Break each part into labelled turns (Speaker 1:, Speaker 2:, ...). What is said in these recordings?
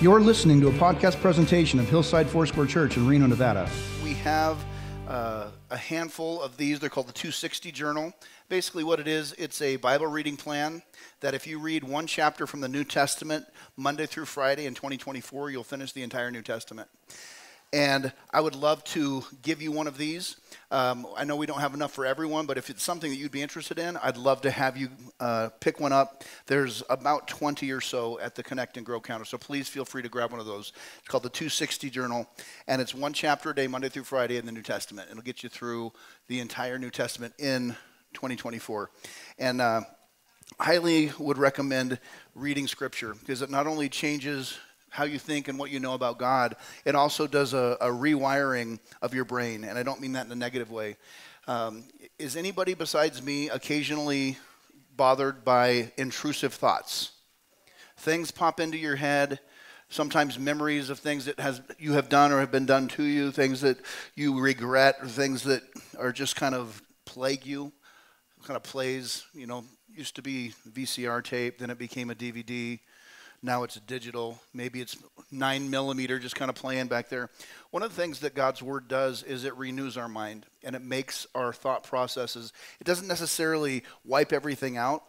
Speaker 1: You're listening to a podcast presentation of Hillside Foursquare Church in Reno, Nevada.
Speaker 2: We have uh, a handful of these. They're called the 260 Journal. Basically, what it is, it's a Bible reading plan that if you read one chapter from the New Testament Monday through Friday in 2024, you'll finish the entire New Testament. And I would love to give you one of these. Um, I know we don't have enough for everyone, but if it's something that you'd be interested in, I'd love to have you uh, pick one up. There's about 20 or so at the Connect and Grow counter, so please feel free to grab one of those. It's called the 260 Journal, and it's one chapter a day, Monday through Friday in the New Testament. It'll get you through the entire New Testament in 2024. And uh, highly would recommend reading Scripture because it not only changes how you think and what you know about God, it also does a, a rewiring of your brain. And I don't mean that in a negative way. Um, is anybody besides me occasionally bothered by intrusive thoughts? Things pop into your head, sometimes memories of things that has, you have done or have been done to you, things that you regret, or things that are just kind of plague you, kind of plays, you know, used to be VCR tape, then it became a DVD now it's digital. Maybe it's nine millimeter, just kind of playing back there. One of the things that God's Word does is it renews our mind and it makes our thought processes. It doesn't necessarily wipe everything out,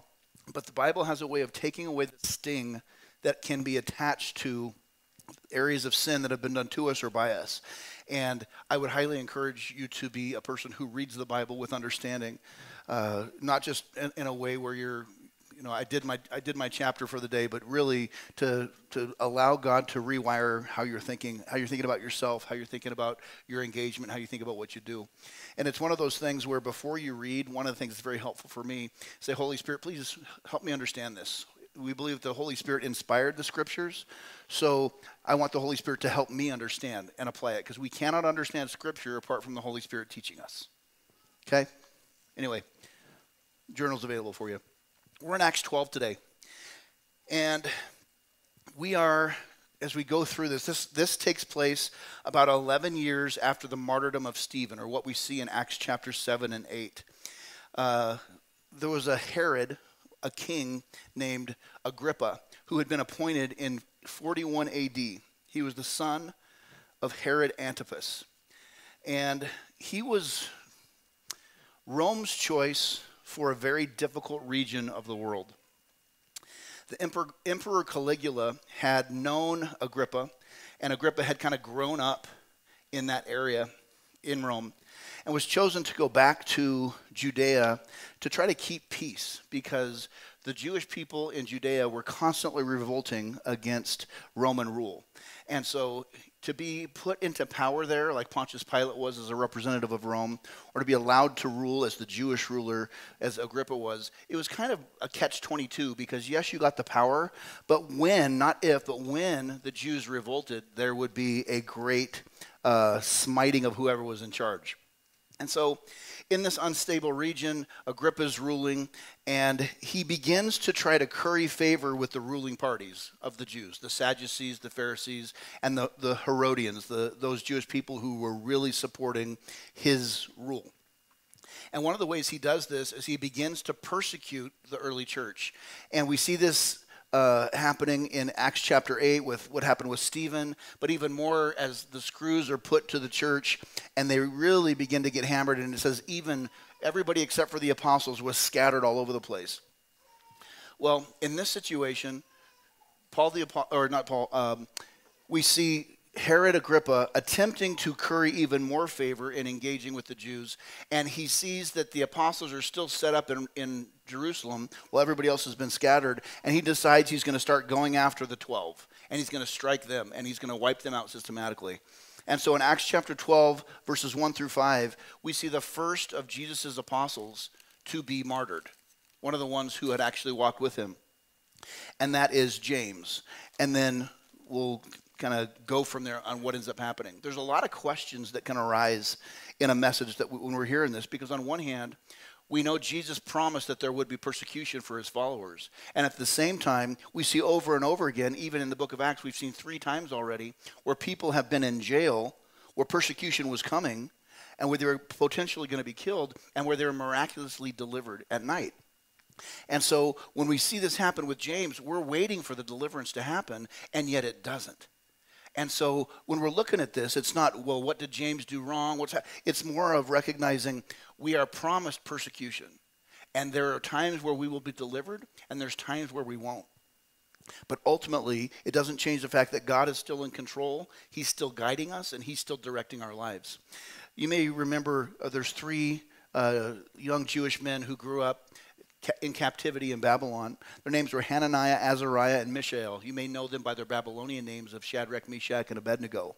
Speaker 2: but the Bible has a way of taking away the sting that can be attached to areas of sin that have been done to us or by us. And I would highly encourage you to be a person who reads the Bible with understanding, uh, not just in, in, a way where you're you know, I did my I did my chapter for the day, but really to to allow God to rewire how you're thinking, how you're thinking about yourself, how you're thinking about your engagement, how you think about what you do. And it's one of those things where before you read, one of the things that's very helpful for me, say, Holy Spirit, please help me understand this. We believe the Holy Spirit inspired the scriptures, so I want the Holy Spirit to help me understand and apply it because we cannot understand scripture apart from the Holy Spirit teaching us. Okay? Anyway, journal's available for you. We're in Acts 12 today. And we are, as we go through this, this, this takes place about 11 years after the martyrdom of Stephen, or what we see in Acts chapter 7 and 8. Uh, there was a Herod, a king named Agrippa, who had been appointed in 41 AD. He was the son of Herod Antipas. And he was Rome's choice for a very difficult region of the world. The Emperor, Emperor Caligula had known Agrippa, and Agrippa had kind of grown up in that area in Rome and was chosen to go back to Judea to try to keep peace because the Jewish people in Judea were constantly revolting against Roman rule. And so to be put into power there, like Pontius Pilate was as a representative of Rome, or to be allowed to rule as the Jewish ruler, as Agrippa was, it was kind of a catch 22 because, yes, you got the power, but when, not if, but when the Jews revolted, there would be a great uh, smiting of whoever was in charge. And so in this unstable region, Agrippa's ruling, and he begins to try to curry favor with the ruling parties of the Jews the Sadducees, the Pharisees, and the, the Herodians, the, those Jewish people who were really supporting his rule. And one of the ways he does this is he begins to persecute the early church. And we see this uh, happening in Acts chapter 8 with what happened with Stephen, but even more as the screws are put to the church and they really begin to get hammered. And it says, even everybody except for the apostles was scattered all over the place. Well, in this situation, Paul the apostle, or not Paul, um, we see Herod Agrippa attempting to curry even more favor in engaging with the Jews, and he sees that the apostles are still set up in, in Jerusalem while everybody else has been scattered, and he decides he's going to start going after the 12, and he's going to strike them, and he's going to wipe them out systematically. And so in Acts chapter 12, verses 1 through 5, we see the first of Jesus' apostles to be martyred, one of the ones who had actually walked with him, and that is James. And then we'll kind of go from there on what ends up happening. There's a lot of questions that can arise in a message that we, when we're hearing this, because on one hand, we know Jesus promised that there would be persecution for his followers. And at the same time, we see over and over again, even in the book of Acts, we've seen three times already, where people have been in jail, where persecution was coming, and where they were potentially going to be killed, and where they were miraculously delivered at night. And so when we see this happen with James, we're waiting for the deliverance to happen, and yet it doesn't. And so when we're looking at this, it's not, well, what did James do wrong? What's ha-? It's more of recognizing we are promised persecution. And there are times where we will be delivered, and there's times where we won't. But ultimately, it doesn't change the fact that God is still in control. He's still guiding us, and He's still directing our lives. You may remember uh, there's three uh, young Jewish men who grew up in captivity in Babylon. Their names were Hananiah, Azariah, and Mishael. You may know them by their Babylonian names of Shadrach, Meshach, and Abednego.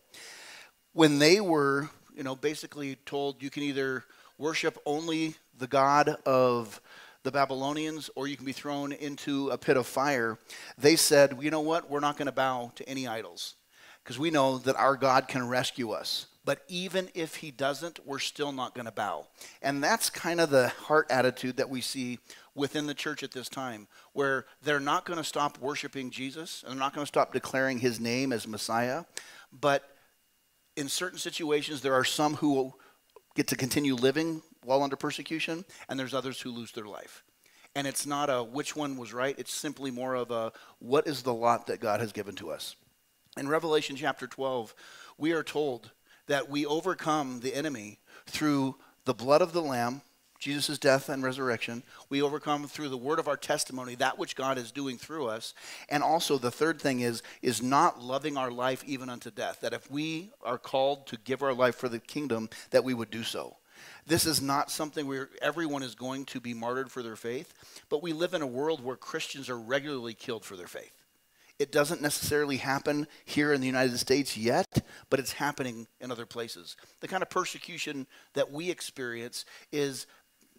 Speaker 2: When they were, you know, basically told you can either worship only the God of the Babylonians or you can be thrown into a pit of fire, they said, you know what? We're not going to bow to any idols because we know that our God can rescue us. But even if he doesn't, we're still not going to bow. And that's kind of the heart attitude that we see within the church at this time, where they're not going to stop worshiping Jesus and they're not going to stop declaring his name as Messiah. But in certain situations, there are some who get to continue living while under persecution, and there's others who lose their life. And it's not a which one was right, it's simply more of a what is the lot that God has given to us. In Revelation chapter 12, we are told that we overcome the enemy through the blood of the Lamb Jesus' death and resurrection. We overcome through the word of our testimony, that which God is doing through us. And also the third thing is is not loving our life even unto death. That if we are called to give our life for the kingdom, that we would do so. This is not something where everyone is going to be martyred for their faith, but we live in a world where Christians are regularly killed for their faith. It doesn't necessarily happen here in the United States yet, but it's happening in other places. The kind of persecution that we experience is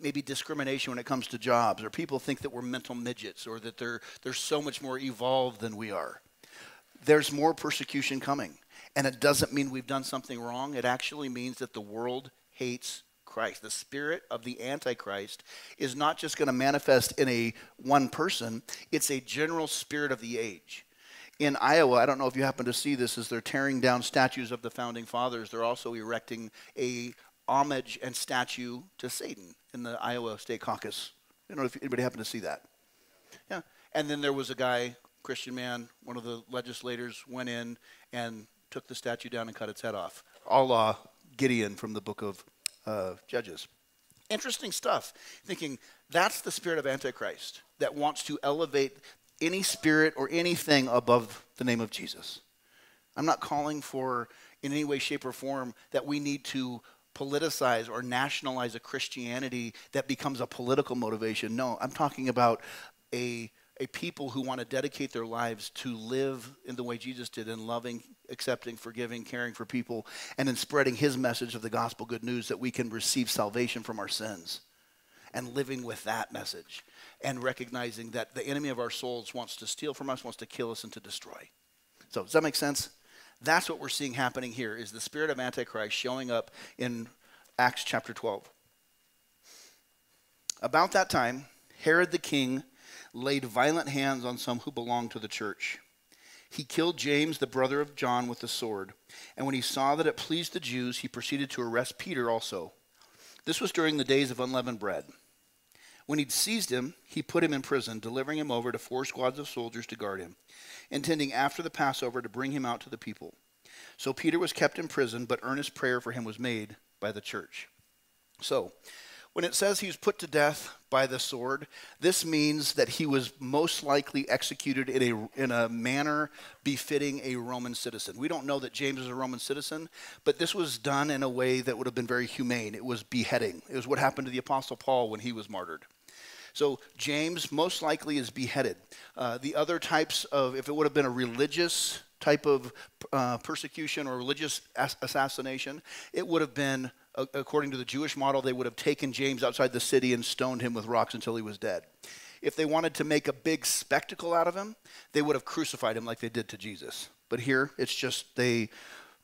Speaker 2: maybe discrimination when it comes to jobs, or people think that we're mental midgets, or that they're, they're so much more evolved than we are. There's more persecution coming. And it doesn't mean we've done something wrong. It actually means that the world hates Christ. The spirit of the Antichrist is not just going to manifest in a one person, it's a general spirit of the age. In Iowa, I don't know if you happen to see this, as they're tearing down statues of the founding fathers, they're also erecting a homage and statue to Satan in the Iowa State Caucus. I don't know if anybody happened to see that. Yeah. And then there was a guy, Christian man, one of the legislators, went in and took the statue down and cut its head off. à la Gideon from the book of uh, Judges. Interesting stuff. Thinking that's the spirit of Antichrist that wants to elevate any spirit or anything above the name of Jesus. I'm not calling for, in any way, shape, or form, that we need to politicize or nationalize a Christianity that becomes a political motivation. No, I'm talking about a, a people who want to dedicate their lives to live in the way Jesus did in loving, accepting, forgiving, caring for people, and in spreading his message of the gospel good news that we can receive salvation from our sins. And living with that message and recognizing that the enemy of our souls wants to steal from us, wants to kill us, and to destroy. So, does that make sense? That's what we're seeing happening here is the spirit of Antichrist showing up in Acts chapter 12. About that time, Herod the king laid violent hands on some who belonged to the church. He killed James, the brother of John, with the sword. And when he saw that it pleased the Jews, he proceeded to arrest Peter also. This was during the days of unleavened bread. When he'd seized him, he put him in prison, delivering him over to four squads of soldiers to guard him intending after the Passover to bring him out to the people. So Peter was kept in prison, but earnest prayer for him was made by the church. So, when it says he was put to death by the sword, this means that he was most likely executed in a, in a manner befitting a Roman citizen. We don't know that James is a Roman citizen, but this was done in a way that would have been very humane. It was beheading. It was what happened to the Apostle Paul when he was martyred. So James most likely is beheaded. Uh, the other types of, if it would have been a religious type of uh, persecution or religious ass- assassination, it would have been, according to the Jewish model, they would have taken James outside the city and stoned him with rocks until he was dead. If they wanted to make a big spectacle out of him, they would have crucified him like they did to Jesus. But here, it's just they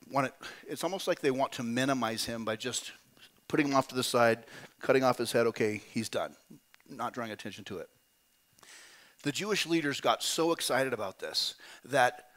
Speaker 2: want it, it's almost like they want to minimize him by just putting him off to the side, cutting off his head. Okay, he's done not drawing attention to it. The Jewish leaders got so excited about this that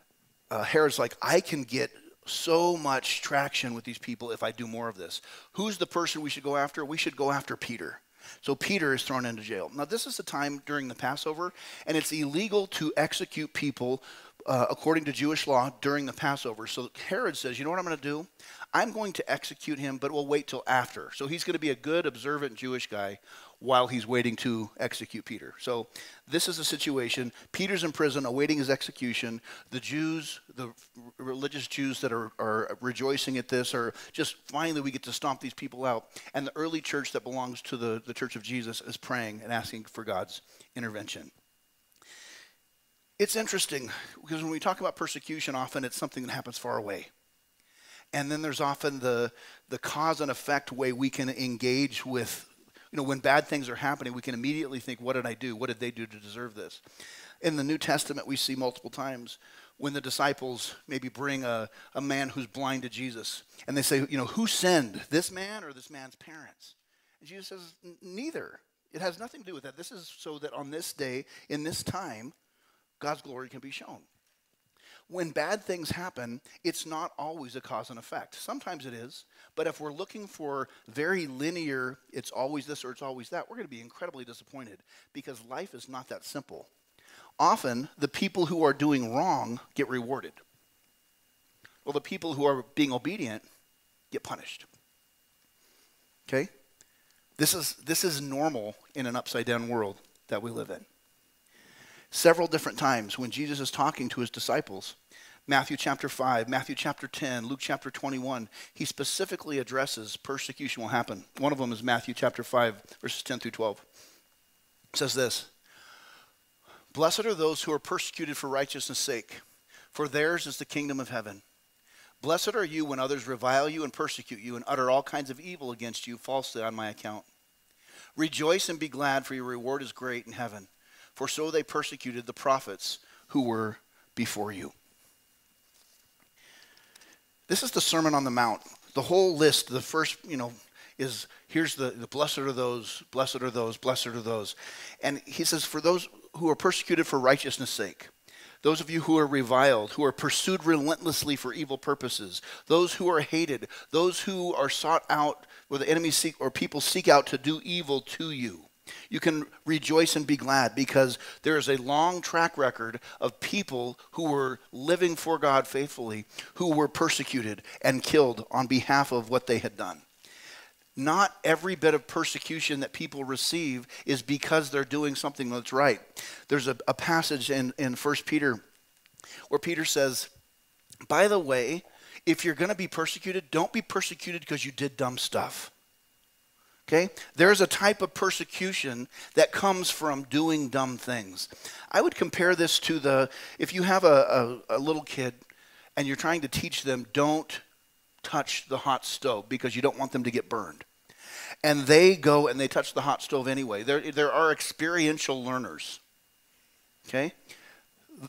Speaker 2: uh, Herod's like, I can get so much traction with these people if I do more of this. Who's the person we should go after? We should go after Peter. So Peter is thrown into jail. Now, this is the time during the Passover, and it's illegal to execute people uh, according to Jewish law during the Passover. So Herod says, You know what I'm going to do? I'm going to execute him, but we'll wait till after. So he's going to be a good, observant Jewish guy while he's waiting to execute Peter. So this is a situation. Peter's in prison awaiting his execution. The Jews, the religious Jews that are, are rejoicing at this are just finally we get to stomp these people out. And the early church that belongs to the, the Church of Jesus is praying and asking for God's intervention. It's interesting because when we talk about persecution, often it's something that happens far away. And then there's often the, the cause and effect way we can engage with you know, when bad things are happening, we can immediately think, what did I do? What did they do to deserve this? In the New Testament, we see multiple times when the disciples maybe bring a, a man who's blind to Jesus and they say, you know, who sinned, this man or this man's parents? And Jesus says, neither. It has nothing to do with that. This is so that on this day, in this time, God's glory can be shown when bad things happen, it's not always a cause and effect. Sometimes it is, but if we're looking for very linear, it's always this or it's always that, we're going to be incredibly disappointed because life is not that simple. Often, the people who are doing wrong get rewarded. Well, the people who are being obedient get punished. Okay? This is, this is normal in an upside down world that we live in several different times when Jesus is talking to his disciples. Matthew chapter 5, Matthew chapter 10, Luke chapter 21, he specifically addresses persecution will happen. One of them is Matthew chapter 5, verses 10 through 12. It says this Blessed are those who are persecuted for righteousness' sake, for theirs is the kingdom of heaven. Blessed are you when others revile you and persecute you and utter all kinds of evil against you falsely on my account. Rejoice and be glad, for your reward is great in heaven for so they persecuted the prophets who were before you. This is the Sermon on the Mount. The whole list, the first, you know, is here's the, the blessed are those, blessed are those, blessed are those. And he says, for those who are persecuted for righteousness' sake, those of you who are reviled, who are pursued relentlessly for evil purposes, those who are hated, those who are sought out, where the enemy seek or people seek out to do evil to you. You can rejoice and be glad because there is a long track record of people who were living for God faithfully who were persecuted and killed on behalf of what they had done. Not every bit of persecution that people receive is because they're doing something that's right. There's a, a passage in, in 1 Peter where Peter says, By the way, if you're going to be persecuted, don't be persecuted because you did dumb stuff. Okay? There's a type of persecution that comes from doing dumb things. I would compare this to the if you have a, a, a, little kid and you're trying to teach them don't touch the hot stove because you don't want them to get burned. And they go and they touch the hot stove anyway. There, there are experiential learners. Okay?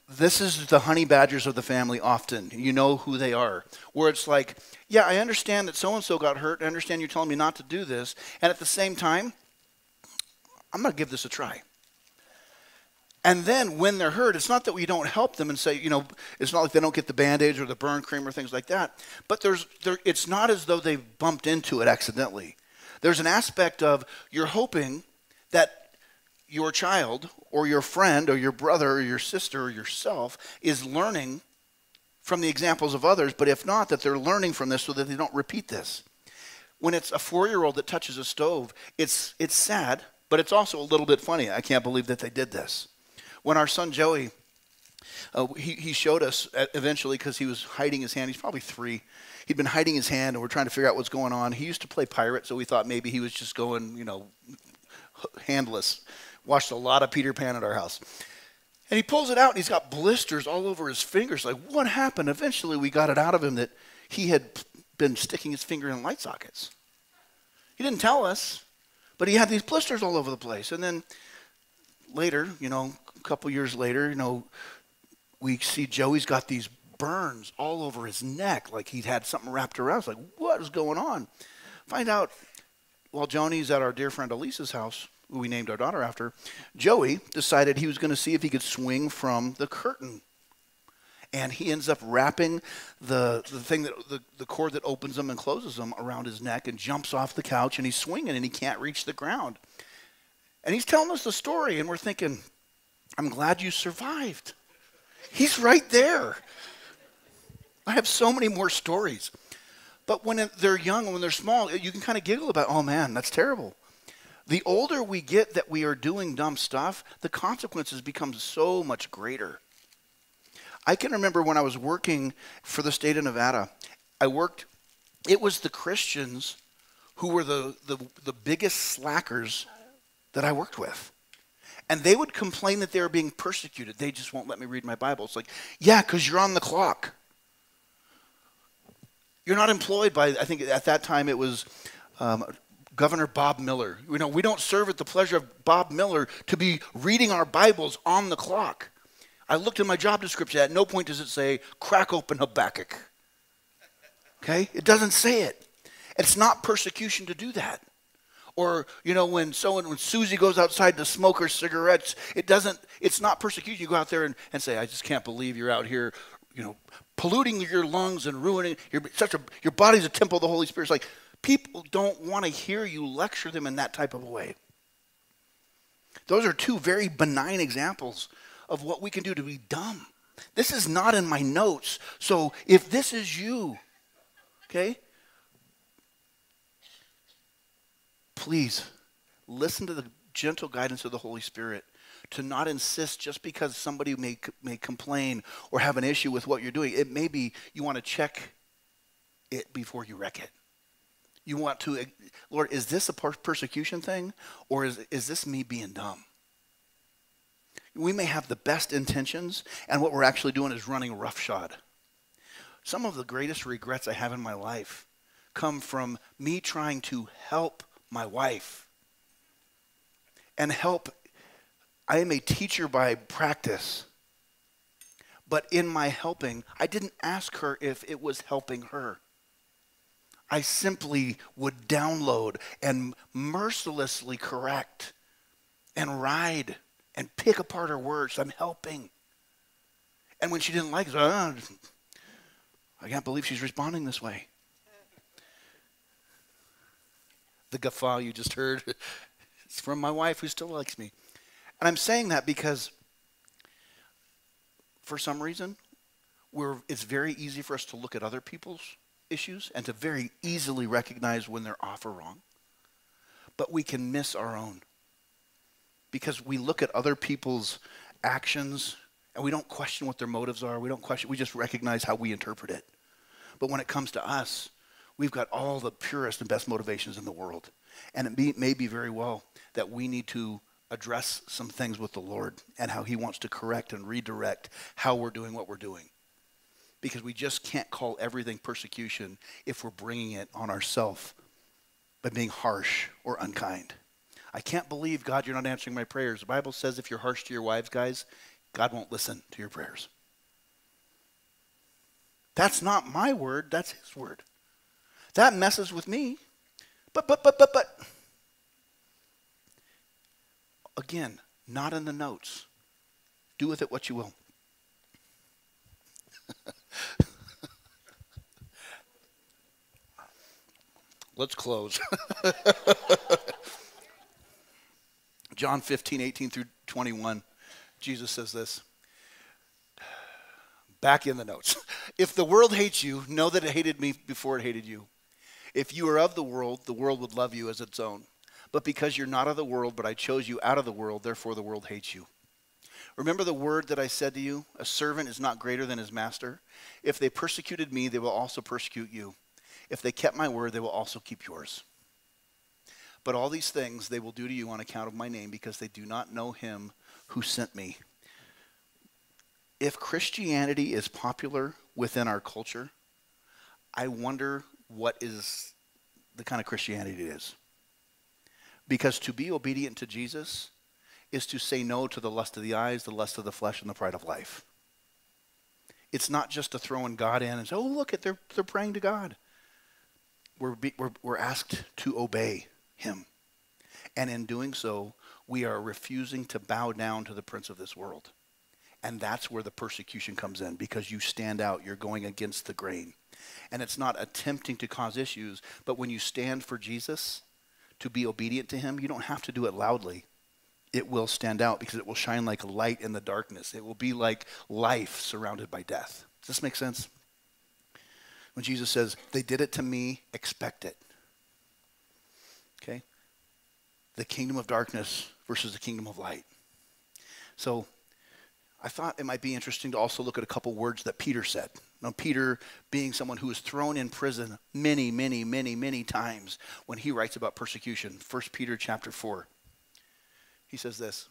Speaker 2: This is the honey badgers of the family often. You know who they are. Where it's like, yeah, I understand that so and so got hurt. I understand you're telling me not to do this. And at the same time, I'm going to give this a try. And then when they're hurt, it's not that we don't help them and say, you know, it's not like they don't get the band aids or the burn cream or things like that. But there's, there, it's not as though they've bumped into it accidentally. There's an aspect of you're hoping that your child or your friend or your brother or your sister or yourself is learning from the examples of others, but if not, that they're learning from this so that they don't repeat this. When it's a four year old that touches a stove, it's, it's sad, but it's also a little bit funny. I can't believe that they did this. When our son Joey, uh, he, he showed us eventually because he was hiding his hand. He's probably three. He'd been hiding his hand, and we're trying to figure out what's going on. He used to play pirate, so we thought maybe he was just going, you know, handless. Watched a lot of Peter Pan at our house. And he pulls it out and he's got blisters all over his fingers. Like, what happened? Eventually, we got it out of him that he had been sticking his finger in light sockets. He didn't tell us, but he had these blisters all over the place. And then later, you know, a couple years later, you know, we see Joey's got these burns all over his neck, like he'd had something wrapped around. It's like, what is going on? Find out while Joni's at our dear friend Elisa's house, we named our daughter after, Joey decided he was going to see if he could swing from the curtain. And he ends up wrapping the, the thing that the, the cord that opens them and closes them around his neck and jumps off the couch and he's swinging and he can't reach the ground. And he's telling us the story, and we're thinking, I'm glad you survived. He's right there. I have so many more stories. But when they're young when they're small, you can kind of giggle about, oh man, that's terrible. The older we get that we are doing dumb stuff, the consequences become so much greater. I can remember when I was working for the state of Nevada, I worked, it was the Christians who were the, the, the biggest slackers that I worked with. And they would complain that they were being persecuted. They just won't let me read my Bible. It's like, yeah, because you're on the clock. You're not employed by, I think at that time it was um, Governor Bob Miller. You know, we don't serve at the pleasure of Bob Miller to be reading our Bibles on the clock. I looked at my job description. At no point does it say, crack open Habakkuk. Okay? It doesn't say it. It's not persecution to do that. Or, you know, when someone, when Susie goes outside to smoke her cigarettes, it doesn't, it's not persecution. You go out there and, and say, I just can't believe you're out here, you know, polluting your lungs and ruining, your such a, your body's a temple of the Holy Spirit. It's like, people don't want to hear you lecture them in that type of a way. Those are two very benign examples of what we can do to be dumb. This is not in my notes. So if this is you, okay, please listen to the gentle guidance of the Holy Spirit to not insist just because somebody may, may complain or have an issue with what you're doing. It may be you want to check it before you wreck it. You want to, Lord, is this a persecution thing or is, is this me being dumb? We may have the best intentions, and what we're actually doing is running roughshod. Some of the greatest regrets I have in my life come from me trying to help my wife and help. I am a teacher by practice. But in my helping, I didn't ask her if it was helping her. I simply would download and mercilessly correct and ride and pick apart her words. I'm helping. And when she didn't like it, oh, I can't believe she's responding this way. The guffaw you just heard, it's from my wife who still likes me. And I'm saying that because for some reason, it's very easy for us to look at other people's issues and to very easily recognize when they're off or wrong. But we can miss our own because we look at other people's actions and we don't question what their motives are. We don't question, we just recognize how we interpret it. But when it comes to us, we've got all the purest and best motivations in the world. And it may, may be very well that we need to address some things with the Lord and how He wants to correct and redirect how we're doing what we're doing because we just can't call everything persecution if we're bringing it on ourselves by being harsh or unkind. I can't believe, God, you're not answering my prayers. The Bible says if you're harsh to your wives, guys, God won't listen to your prayers. That's not my word, that's his word. That messes with me. But, but, but, but, but. Again, not in the notes. Do with it what you will. Let's close. John 15, 18 through 21. Jesus says this. Back in the notes. If the world hates you, know that it hated me before it hated you. If you are of the world, the world would love you as its own. But because you're not of the world, but I chose you out of the world, therefore the world hates you. Remember the word that I said to you? A servant is not greater than his master. If they persecuted me, they will also persecute you. If they kept my word, they will also keep yours. But all these things they will do to you on account of my name because they do not know him who sent me. If Christianity is popular within our culture, I wonder what is the kind of Christianity it is. Because to be obedient to Jesus is to say no to the lust of the eyes, the lust of the flesh, and the pride of life. It's not just to throw in God in and say, oh, look, at they're, they're praying to God. We're, be, we're, we're asked to obey him. And in doing so, we are refusing to bow down to the prince of this world. And that's where the persecution comes in because you stand out, you're going against the grain. And it's not attempting to cause issues, but when you stand for Jesus, to be obedient to him, you don't have to do it loudly. it will stand out because it will shine like light in the darkness. It will be like life surrounded by death. Does this make sense? When Jesus says, They did it to me, expect it. Okay? The kingdom of darkness versus the kingdom of light. So I thought it might be interesting to also look at a couple words that Peter said. Now, Peter being someone who was thrown in prison many, many, many, many times when he writes about persecution. 1 Peter chapter 4. He says this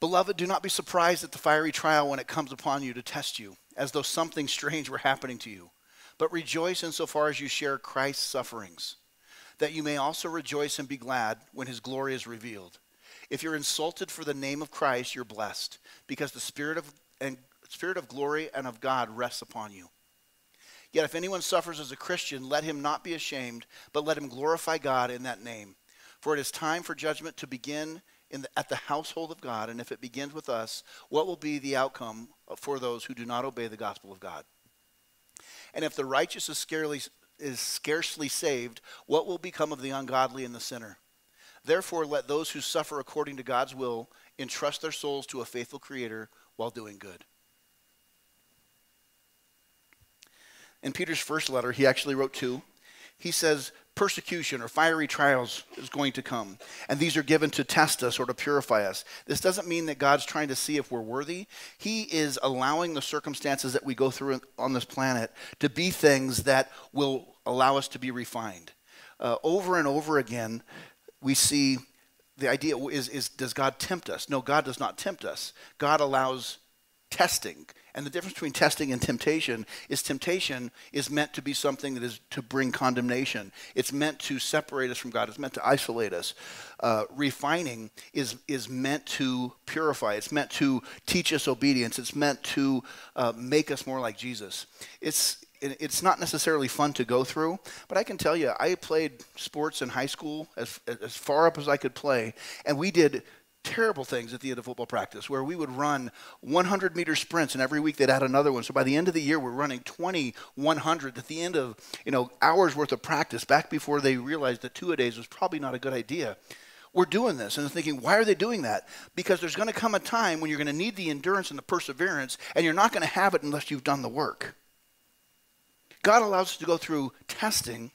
Speaker 2: Beloved, do not be surprised at the fiery trial when it comes upon you to test you, as though something strange were happening to you. But rejoice insofar as you share Christ's sufferings, that you may also rejoice and be glad when his glory is revealed. If you're insulted for the name of Christ, you're blessed, because the Spirit of, and, Spirit of glory and of God rests upon you. Yet if anyone suffers as a Christian, let him not be ashamed, but let him glorify God in that name. For it is time for judgment to begin the, at the household of God, and if it begins with us, what will be the outcome for those who do not obey the gospel of God? And if the righteous is scarcely, is scarcely saved, what will become of the ungodly and the sinner? Therefore, let those who suffer according to God's will entrust their souls to a faithful Creator while doing good. In Peter's first letter, he actually wrote two. He says, persecution or fiery trials is going to come. And these are given to test us or to purify us. This doesn't mean that God's trying to see if we're worthy. He is allowing the circumstances that we go through on this planet to be things that will allow us to be refined. Uh, over and over again, we see the idea is, is does God tempt us? No, God does not tempt us. God allows testing. And the difference between testing and temptation is temptation is meant to be something that is to bring condemnation. It's meant to separate us from God. It's meant to isolate us. Uh, refining is, is meant to purify. It's meant to teach us obedience. It's meant to uh, make us more like Jesus. It's, it's not necessarily fun to go through, but I can tell you, I played sports in high school as, as far up as I could play, and we did terrible things at the end of football practice where we would run 100 meter sprints and every week they'd add another one. So by the end of the year we're running 20 100 at the end of you know hours worth of practice back before they realized that two a days was probably not a good idea we're doing this. And thinking why are they doing that? Because there's going to come a time when you're going to need the endurance and the perseverance and you're not going to have it unless you've done the work. God allows us to go through testing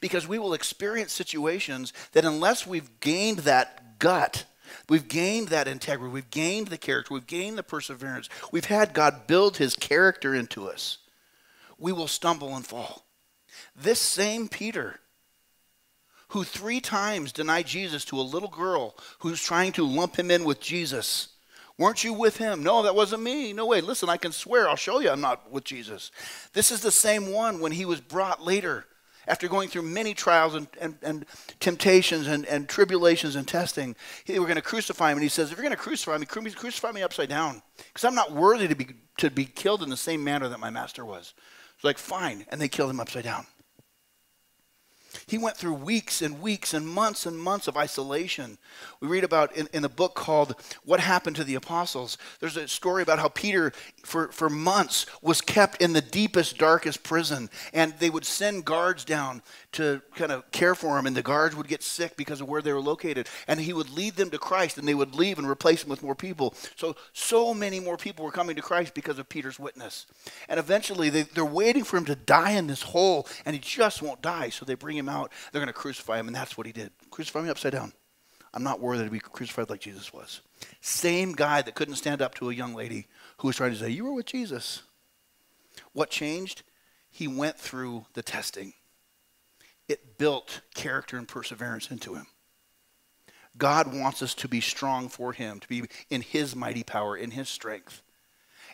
Speaker 2: because we will experience situations that, unless we've gained that gut, we've gained that integrity, we've gained the character, we've gained the perseverance, we've had God build his character into us, we will stumble and fall. This same Peter, who three times denied Jesus to a little girl who's trying to lump him in with Jesus, Weren't you with him? No, that wasn't me. No way. Listen, I can swear. I'll show you I'm not with Jesus. This is the same one when he was brought later after going through many trials and, and, and temptations and, and tribulations and testing. They were going to crucify him. And he says, If you're going to crucify me, crucify me upside down because I'm not worthy to be, to be killed in the same manner that my master was. It's like, Fine. And they killed him upside down. He went through weeks and weeks and months and months of isolation. We read about in, in the book called What Happened to the Apostles. There's a story about how Peter, for, for months, was kept in the deepest, darkest prison. And they would send guards down to kind of care for him, and the guards would get sick because of where they were located. And he would lead them to Christ, and they would leave and replace him with more people. So, so many more people were coming to Christ because of Peter's witness. And eventually, they, they're waiting for him to die in this hole, and he just won't die. So they bring him out. They're going to crucify him, and that's what he did. Crucify me upside down. I'm not worthy to be crucified like Jesus was. Same guy that couldn't stand up to a young lady who was trying to say, You were with Jesus. What changed? He went through the testing it built character and perseverance into him. God wants us to be strong for him, to be in his mighty power, in his strength.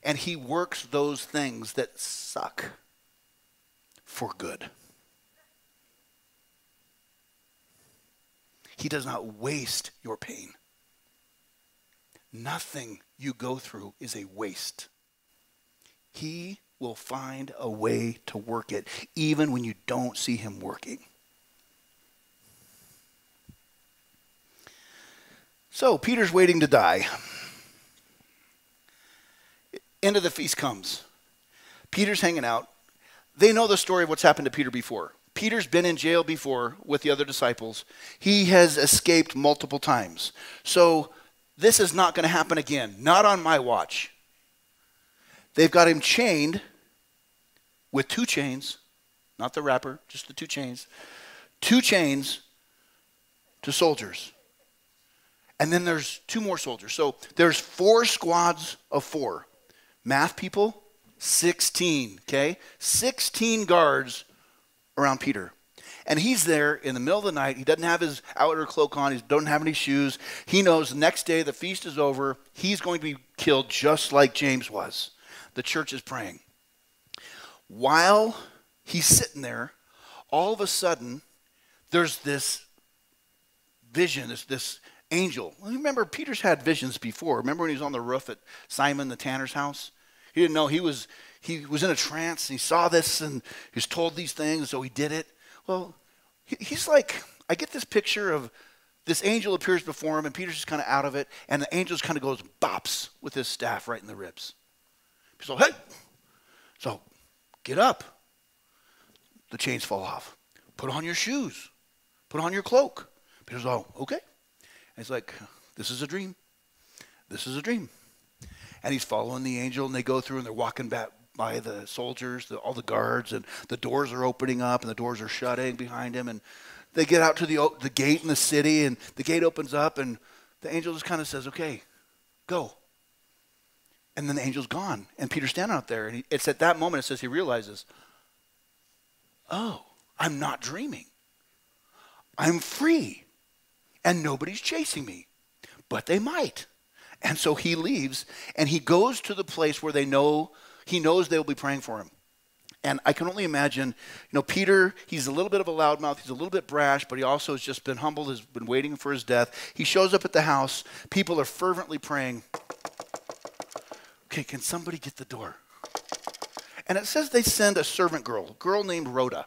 Speaker 2: And he works those things that suck for good. He does not waste your pain. Nothing you go through is a waste. He will find a way to work it, even when you don't see him working. So, Peter's waiting to die. End of the feast comes. Peter's hanging out. They know the story of what's happened to Peter before. Peter's been in jail before with the other disciples. He has escaped multiple times. So this is not going to happen again. Not on my watch. They've got him chained with two chains, not the wrapper, just the two chains. Two chains to soldiers. And then there's two more soldiers. So there's four squads of four. Math people, 16, okay? 16 guards around Peter. And he's there in the middle of the night. He doesn't have his outer cloak on. He doesn't have any shoes. He knows the next day the feast is over. He's going to be killed just like James was. The church is praying. While he's sitting there, all of a sudden, there's this vision, this, this angel. Remember, Peter's had visions before. Remember when he was on the roof at Simon the tanner's house? He didn't know he was he was in a trance and he saw this and he was told these things, so he did it. Well, he, he's like, I get this picture of this angel appears before him and Peter's just kind of out of it, and the angel just kind of goes bops with his staff right in the ribs. So, hey, so get up. The chains fall off. Put on your shoes. Put on your cloak. Peter's all, oh, okay. And he's like, this is a dream. This is a dream. And he's following the angel, and they go through, and they're walking back by the soldiers, the, all the guards, and the doors are opening up, and the doors are shutting behind him. And they get out to the, the gate in the city, and the gate opens up, and the angel just kind of says, okay, go. And then the angel's gone, and Peter's standing out there. And he, it's at that moment, it says he realizes, oh, I'm not dreaming. I'm free and nobody's chasing me. But they might. And so he leaves and he goes to the place where they know he knows they will be praying for him. And I can only imagine, you know, Peter, he's a little bit of a loudmouth, he's a little bit brash, but he also has just been humbled, has been waiting for his death. He shows up at the house, people are fervently praying. Okay, can somebody get the door? And it says they send a servant girl, a girl named Rhoda.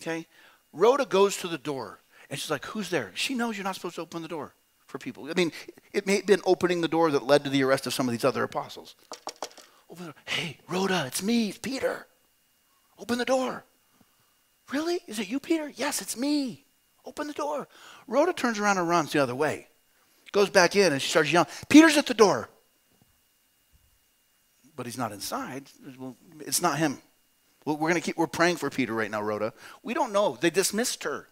Speaker 2: Okay? Rhoda goes to the door. And she's like, Who's there? She knows you're not supposed to open the door for people. I mean, it may have been opening the door that led to the arrest of some of these other apostles. Open the door. Hey, Rhoda, it's me, it's Peter. Open the door. Really? Is it you, Peter? Yes, it's me. Open the door. Rhoda turns around and runs the other way. Goes back in and she starts yelling, Peter's at the door. But he's not inside. It's not him. We're going to keep, we're praying for Peter right now, Rhoda. We don't know. They dismissed her.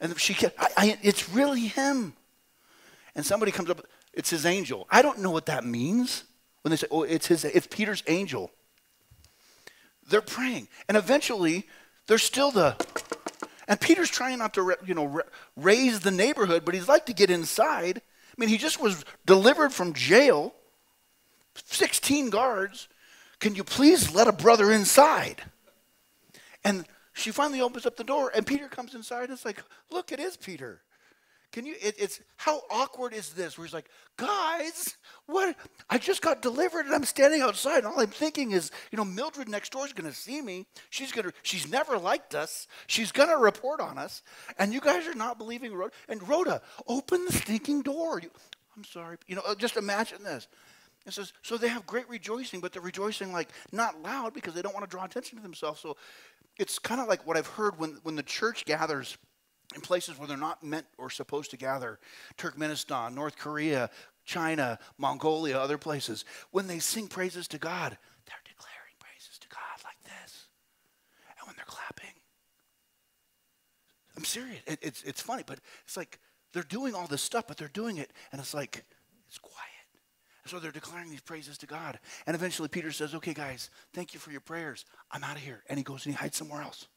Speaker 2: And she kept, I, I, it's really him. And somebody comes up, it's his angel. I don't know what that means when they say, oh, it's his, it's Peter's angel. They're praying. And eventually, there's still the, and Peter's trying not to, you know, raise the neighborhood, but he's like to get inside. I mean, he just was delivered from jail, 16 guards. Can you please let a brother inside? And she finally opens up the door, and Peter comes inside. And it's like, look, it is Peter. Can you? It, it's how awkward is this? Where he's like, guys, what? I just got delivered, and I'm standing outside. And all I'm thinking is, you know, Mildred next door is going to see me. She's gonna. She's never liked us. She's going to report on us. And you guys are not believing Rhoda. And Rhoda, open the stinking door. You, I'm sorry. You know, uh, just imagine this. It says, so they have great rejoicing, but they're rejoicing like not loud because they don't want to draw attention to themselves. So it's kind of like what I've heard when, when the church gathers in places where they're not meant or supposed to gather Turkmenistan, North Korea, China, Mongolia, other places. When they sing praises to God, they're declaring praises to God like this. And when they're clapping, I'm serious. It, it's, it's funny, but it's like they're doing all this stuff, but they're doing it, and it's like, it's quiet. So they're declaring these praises to God. And eventually Peter says, Okay, guys, thank you for your prayers. I'm out of here. And he goes and he hides somewhere else.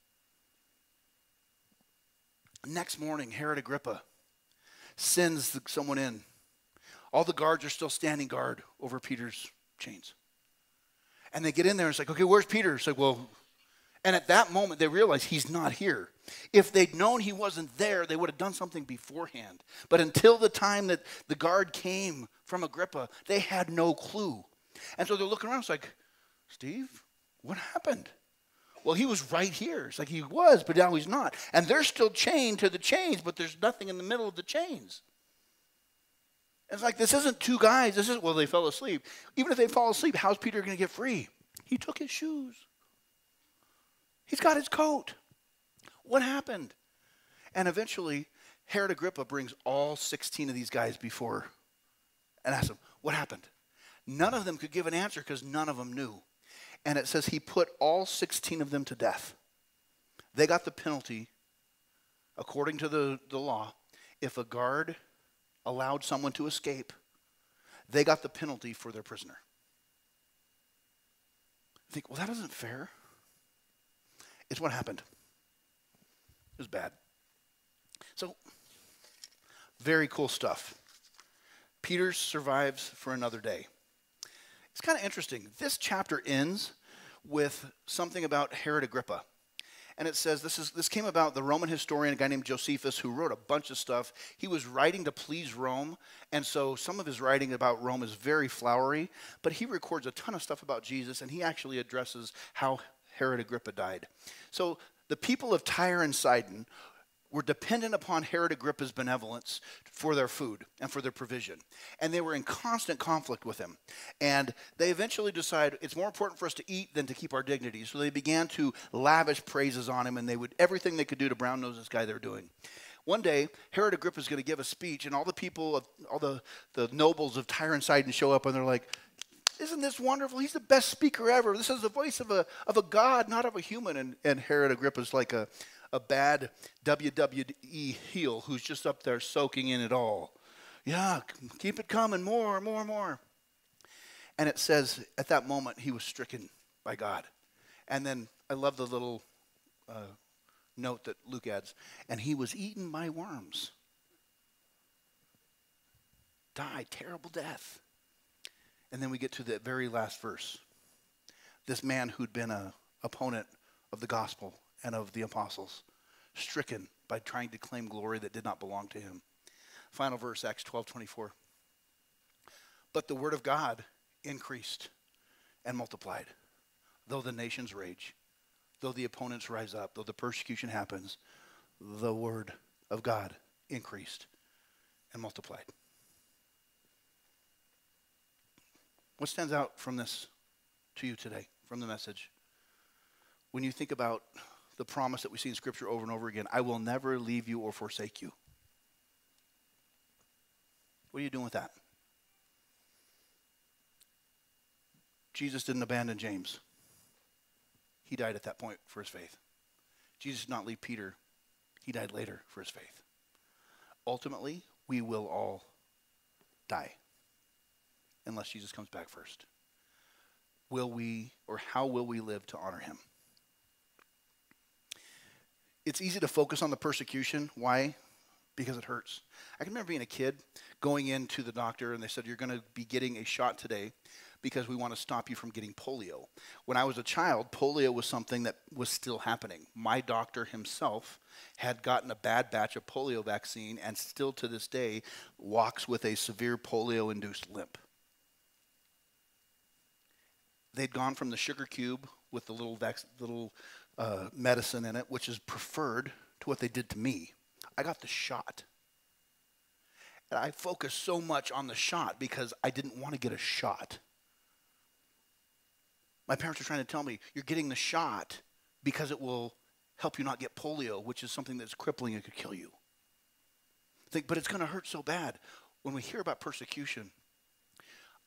Speaker 2: Next morning, Herod Agrippa sends someone in. All the guards are still standing guard over Peter's chains. And they get in there and it's like, okay, where's Peter? It's like, well, and at that moment they realize he's not here. If they'd known he wasn't there, they would have done something beforehand. But until the time that the guard came from Agrippa, they had no clue. And so they're looking around. It's like, Steve, what happened? Well, he was right here. It's like he was, but now he's not. And they're still chained to the chains, but there's nothing in the middle of the chains. It's like this isn't two guys. This is well, they fell asleep. Even if they fall asleep, how's Peter going to get free? He took his shoes. He's got his coat. What happened? And eventually, Herod Agrippa brings all 16 of these guys before and asks them, What happened? None of them could give an answer because none of them knew. And it says he put all 16 of them to death. They got the penalty, according to the, the law, if a guard allowed someone to escape, they got the penalty for their prisoner. I think, well, that isn't fair. It's what happened. It was bad. So, very cool stuff. Peter survives for another day. It's kind of interesting. This chapter ends with something about Herod Agrippa. And it says this is this came about the Roman historian, a guy named Josephus, who wrote a bunch of stuff. He was writing to please Rome, and so some of his writing about Rome is very flowery, but he records a ton of stuff about Jesus, and he actually addresses how Herod Agrippa died. So the people of Tyre and Sidon were dependent upon Herod Agrippa's benevolence for their food and for their provision. And they were in constant conflict with him. And they eventually decided it's more important for us to eat than to keep our dignity. So they began to lavish praises on him and they would everything they could do to brown nose this guy they're doing. One day, Herod Agrippa is going to give a speech, and all the people, of, all the, the nobles of Tyre and Sidon show up, and they're like, isn't this wonderful? He's the best speaker ever. This is the voice of a, of a God, not of a human. And, and Herod Agrippa's like a, a bad WWE heel who's just up there soaking in it all. Yeah, keep it coming, more, more, more. And it says at that moment he was stricken by God. And then I love the little uh, note that Luke adds, and he was eaten by worms. Die, terrible death. And then we get to the very last verse. This man who'd been a opponent of the gospel and of the apostles, stricken by trying to claim glory that did not belong to him. Final verse, Acts 12 24. But the word of God increased and multiplied, though the nations rage, though the opponents rise up, though the persecution happens, the word of God increased and multiplied. What stands out from this to you today, from the message? When you think about the promise that we see in Scripture over and over again I will never leave you or forsake you. What are you doing with that? Jesus didn't abandon James. He died at that point for his faith. Jesus did not leave Peter. He died later for his faith. Ultimately, we will all die unless Jesus comes back first. Will we, or how will we live to honor him? It's easy to focus on the persecution. Why? Because it hurts. I can remember being a kid going into the doctor and they said, You're going to be getting a shot today because we want to stop you from getting polio. When I was a child, polio was something that was still happening. My doctor himself had gotten a bad batch of polio vaccine and still to this day walks with a severe polio induced limp. They'd gone from the sugar cube with the little, little uh, medicine in it, which is preferred to what they did to me. I got the shot. And I focused so much on the shot because I didn't want to get a shot. My parents were trying to tell me, you're getting the shot because it will help you not get polio, which is something that's crippling and could kill you. Think, but it's going to hurt so bad. When we hear about persecution,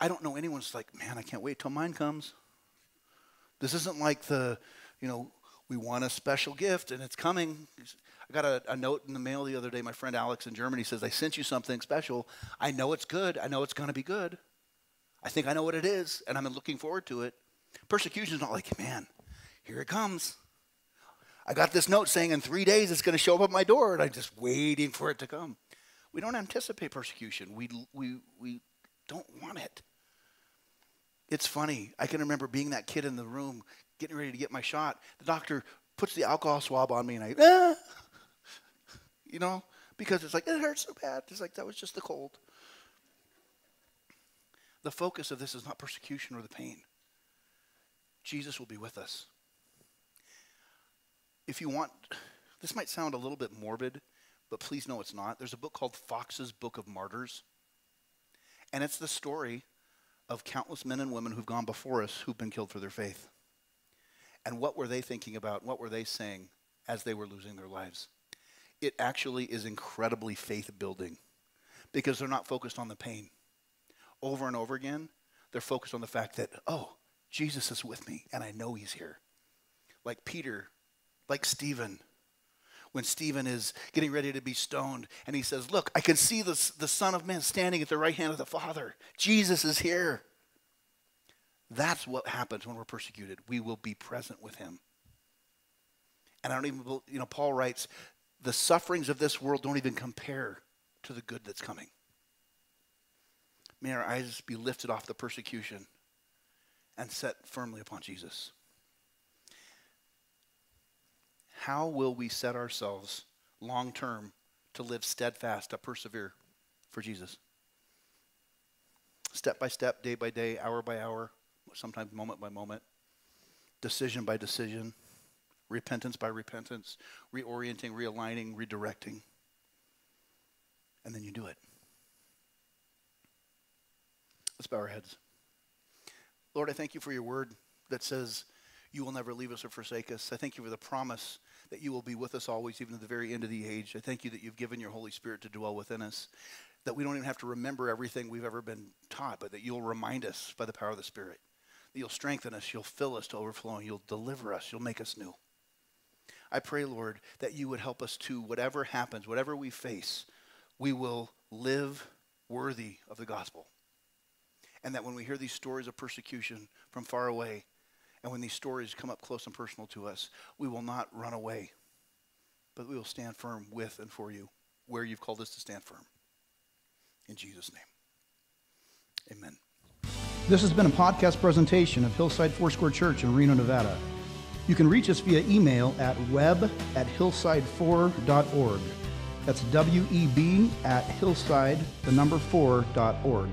Speaker 2: I don't know anyone's like, man, I can't wait till mine comes. This isn't like the, you know, we want a special gift and it's coming. I got a, a, note in the mail the other day. My friend Alex in Germany says, I sent you something special. I know it's good. I know it's going to be good. I think I know what it is, and I'm looking forward to it. Persecution is not like, man, here it comes. I got this note saying in three days it's going to show up at my door, and I'm just waiting for it to come. We don't anticipate persecution. We, we, we don't want it. It's funny. I can remember being that kid in the room getting ready to get my shot. The doctor puts the alcohol swab on me, and I, ah! you know, because it's like, it hurts so bad. It's like, that was just the cold. The focus of this is not persecution or the pain. Jesus will be with us. If you want, this might sound a little bit morbid, but please know it's not. There's a book called Foxe's Book of Martyrs, and it's the story of countless men and women who've gone before us who've been killed for their faith. And what were they thinking about? What were they saying as they were losing their lives? It actually is incredibly faith building because they're not focused on the pain. Over and over again, they're focused on the fact that, oh, Jesus is with me and I know he's here. Like Peter, like Stephen, when Stephen is getting ready to be stoned and he says, Look, I can see the, the Son of Man standing at the right hand of the Father. Jesus is here. That's what happens when we're persecuted. We will be present with him. And I don't even, you know, Paul writes, the sufferings of this world don't even compare to the good that's coming. May our eyes be lifted off the persecution and set firmly upon Jesus. How will we set ourselves long term to live steadfast, to persevere for Jesus? Step by step, day by day, hour by hour, sometimes moment by moment, decision by decision, repentance by repentance, reorienting, realigning, redirecting. And then you do it. Let's bow our heads. Lord, I thank you for your word that says you will never leave us or forsake us. I thank you for the promise that you will be with us always, even to the very end of the age. I thank you that you've given your Holy Spirit to dwell within us, that we don't even have to remember everything we've ever been taught, but that you'll remind us by the power of the Spirit. That you'll strengthen us, you'll fill us to overflowing, you'll deliver us, you'll make us new. I pray, Lord, that you would help us to, whatever happens, whatever we face, we will live worthy of the gospel. And that when we hear these stories of persecution from far away, and when these stories come up close and personal to us, we will not run away, but we will stand firm with and for you where you've called us to stand firm. In Jesus' name, amen.
Speaker 1: This has been a podcast presentation of Hillside Foursquare Church in Reno, Nevada. You can reach us via email at web at hillside4.org. That's W E B at hillside, the number 4.org.